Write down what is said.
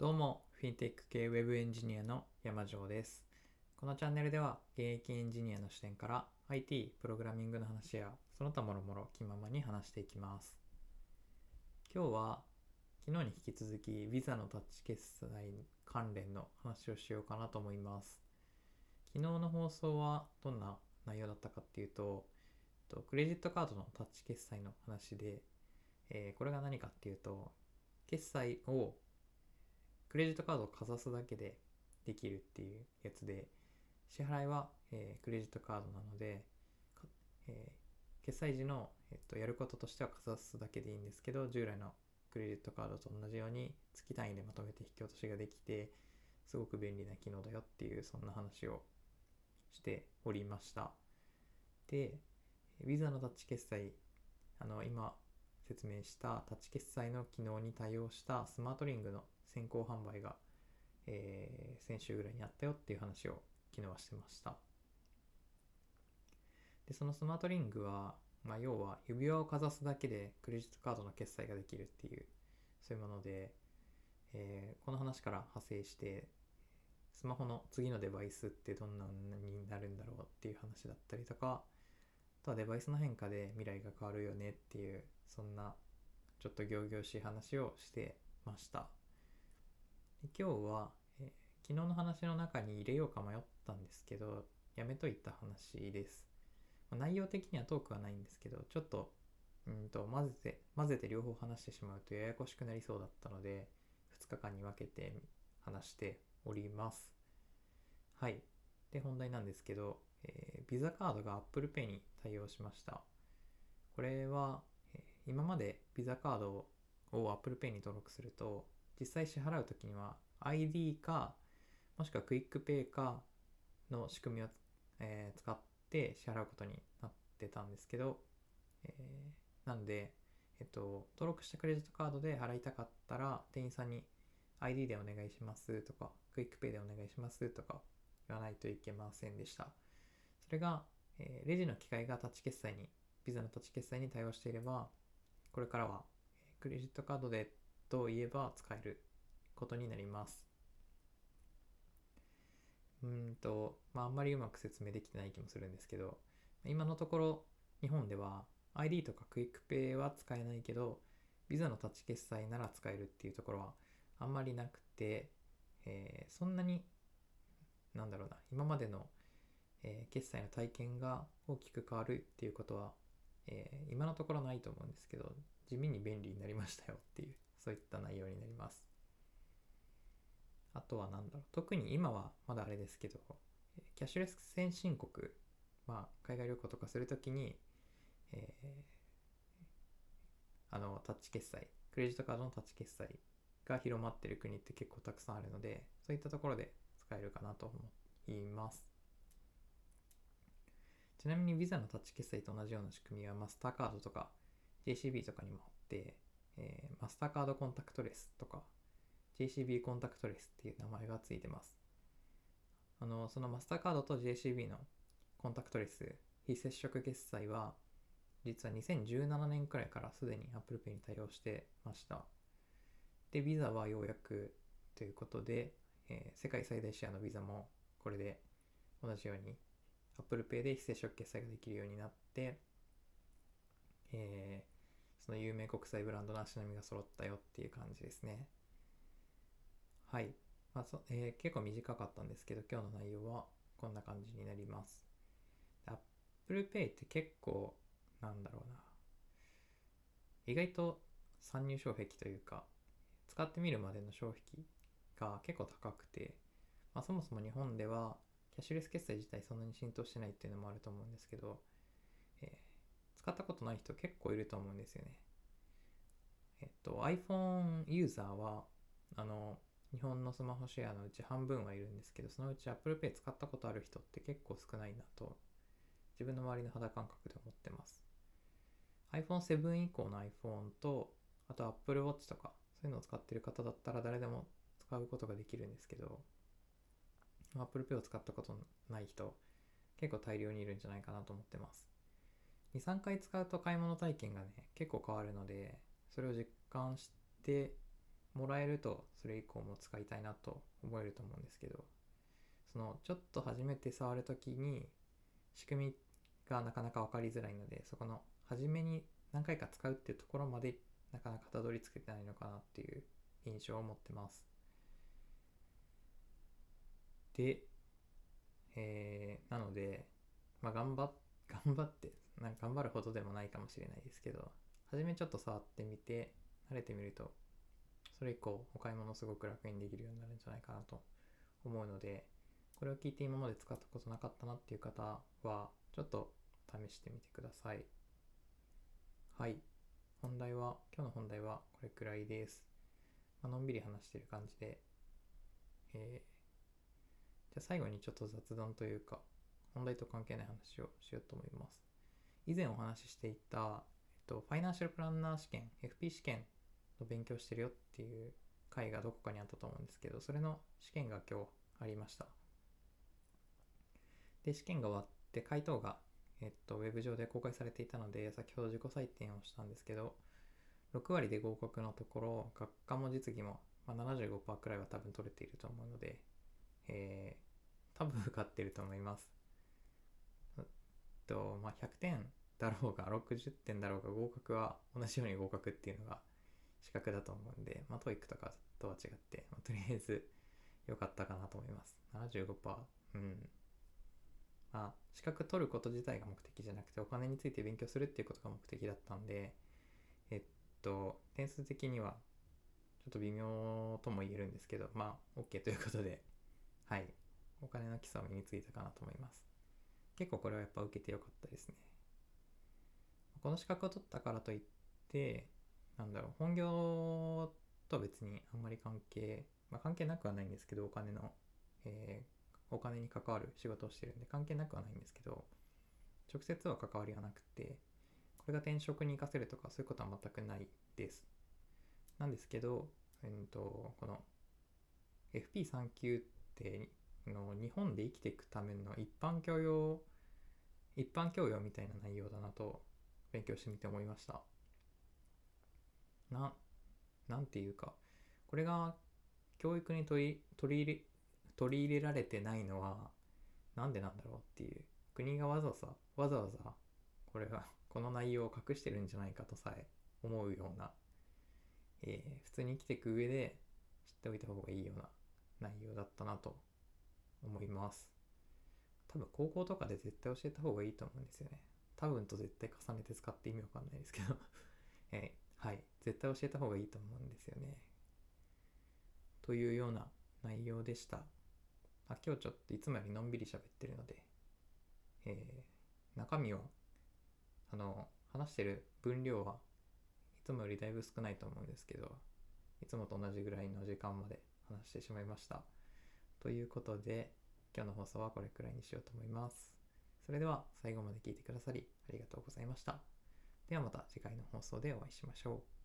どうも、フィンテック系ウェブエンジニアの山城です。このチャンネルでは、現役エンジニアの視点から IT、プログラミングの話や、その他もろもろ気ままに話していきます。今日は、昨日に引き続き、Visa のタッチ決済関連の話をしようかなと思います。昨日の放送はどんな内容だったかっていうと、とクレジットカードのタッチ決済の話で、えーこれが何かっていうと、決済をクレジットカードをかざすだけでできるっていうやつで、支払いは、えークレジットカードなので、えー決済時の、えっとやることとしてはかざすだけでいいんですけど、従来のクレジットカードと同じように月単位でまとめて引き落としができて、すごく便利な機能だよっていう、そんな話をしておりました。で、Visa のタッチ決済、あの、今説明したタッチ決済の機能に対応したスマートリングの先行販売が、えー先週ぐらいにあったよっていう話を昨日はしてました。で、そのスマートリングは、まあ、要は指輪をかざすだけでクレジットカードの決済ができるっていう、そういうもので、えーこの話から派生して、スマホの次のデバイスってどんなになるんだろうっていう話だったりとか、あとはデバイスの変化で未来が変わるよねっていう、そんなちょっと仰々しい話をしてました。今日は、えー昨日の話の中に入れようか迷ったんですけど、やめといた話です。ま内容的にはトークはないんですけど、ちょっと、うんと、混ぜて、混ぜて両方話してしまうとややこしくなりそうだったので、2日間に分けて話しております。はい。で、本題なんですけど、えー、ビザカードが Apple Pay に対応しました。これは、え今までビザカードを Apple Pay に登録すると、実際支払うときには iD か、もしくはクイックペイかの仕組みを、えー使って支払うことになってたんですけど、えーなので、えっと、登録したクレジットカードで払いたかったら、店員さんに ID でお願いしますとか、クイックペイでお願いしますとか言わないといけませんでした。それが、えーレジの機械がタッチ決済に、ビザのタッチ決済に対応していれば、これからは、えクレジットカードでといえば使えることになります。うんと、まあ、あんまりうまく説明できてない気もするんですけど、今のところ日本では ID とかクイックペイは使えないけど、ビザのタッチ決済なら使えるっていうところはあんまりなくて、えーそんなに、なんだろうな、今までの、えー決済の体験が大きく変わるっていうことは、えー今のところないと思うんですけど、地味に便利になりましたよっていう、そういった内容になります。あとは何だろう、特に今はまだあれですけど、キャッシュレス先進国、まあ、海外旅行とかするときに、えーあの、タッチ決済、クレジットカードのタッチ決済が広まってる国って結構たくさんあるので、そういったところで使えるかなと思います。ちなみに Visa のタッチ決済と同じような仕組みはマスターカードとか JCB とかにもあって、えーマスターカードコンタクトレスとか JCB コンタクトレスっていう名前がついてます。あの、そのマスターカードと JCB のコンタクトレス非接触決済は実は2017年くらいからすでに Apple Pay に対応してました。で、Visa はようやくということで、えー世界最大シェアの Visa もこれで同じように Apple Pay で非接触決済ができるようになって、えーその有名国際ブランドの足並みが揃ったよっていう感じですね。はい。まあそえー結構短かったんですけど、今日の内容はこんな感じになります。Apple Pay って結構、なんだろうな。意外と参入障壁というか、使ってみるまでの障壁が結構高くて、まあ、そもそも日本ではキャッシュレス決済自体そんなに浸透してないっていうのもあると思うんですけど、使ったことない人結構いると思うんですよね。えっと、iPhone ユーザーは、あの、日本のスマホシェアのうち半分はいるんですけど、そのうち Apple Pay 使ったことある人って結構少ないなと、自分の周りの肌感覚で思ってます。iPhone7 以降の iPhone と、あと Apple Watch とか、そういうのを使ってる方だったら誰でも使うことができるんですけど、Apple Pay を使ったことない人、結構大量にいるんじゃないかなと思ってます。2、3回使うと買い物体験がね、結構変わるので、それを実感してもらえるとそれ以降も使いたいなと思えると思うんですけどそのちょっと初めて触るときに仕組みがなかなか分かりづらいのでそこの初めに何回か使うっていうところまでなかなかたどり着けてないのかなっていう印象を持ってます。で、えー、なので、まあ、頑張って頑張ってなんか頑張るほどでもないかもしれないですけど初めちょっと触ってみて慣れてみるとそれ以降お買い物すごく楽にできるようになるんじゃないかなと思うのでこれを聞いて今まで使ったことなかったなっていう方はちょっと試してみてください。はい。本題は今日の本題はこれくらいです、まあのんびり話してる感じで、えー、じゃあ最後にちょっと雑談というか本題と関係ない話をしようと思います。以前お話ししていた、えっと、ファイナンシャルプランナー試験 FP 試験の勉強してるよっていう回がどこかにあったと思うんですけどそれの試験が今日ありました。で試験が終わって回答が、えっと、ウェブ上で公開されていたので先ほど自己採点をしたんですけど6割で合格のところ学科も実技も、まあ、75%くらいは多分取れていると思うので、えー、多分受かってると思います。と、まあ、100点だろうが60点だろうが合格は同じように合格っていうのが資格だと思うんで、まあ、 TOEIC とかとは違って、まあ、とりあえず良かったかなと思います。75%。うん。まあ、資格取ること自体が目的じゃなくて、お金について勉強するっていうことが目的だったんで、えっと、点数的には、ちょっと微妙とも言えるんですけど、まあ、OK ということで、はい。お金の基礎は身についたかなと思います。結構これはやっぱ受けてよかったですね。この資格を取ったからといって、なんだろう、本業とは別にあんまり関係、まあ、関係なくはないんですけど、お金の、えー、お金に関わる仕事をしてるんで関係なくはないんですけど、直接は関わりはなくて、これが転職に活かせるとかそういうことは全くないです。なんですけど、えー、とこの FP3 級っての日本で生きていくための一般教養一般教養みたいな内容だなと勉強してみて思いました。な、なんていうか、これが教育に取り取り入れ取り入れられてないのはなんでなんだろうっていう国がわざわざわざわざこれはこの内容を隠してるんじゃないかとさえ思うような、えー、普通に生きていく上で知っておいた方がいいような内容だったなと思います。多分高校とかで絶対教えた方がいいと思うんですよね。多分と絶対重ねて使って意味わかんないですけど。えー、はい。絶対教えた方がいいと思うんですよね。というような内容でした。あ今日ちょっといつもよりのんびり喋ってるので、えー、中身はあの話してる分量はいつもよりだいぶ少ないと思うんですけどいつもと同じぐらいの時間まで話してしまいました。ということで今日の放送はこれくらいにしようと思います。それでは最後まで聞いてくださりありがとうございました。ではまた次回の放送でお会いしましょう。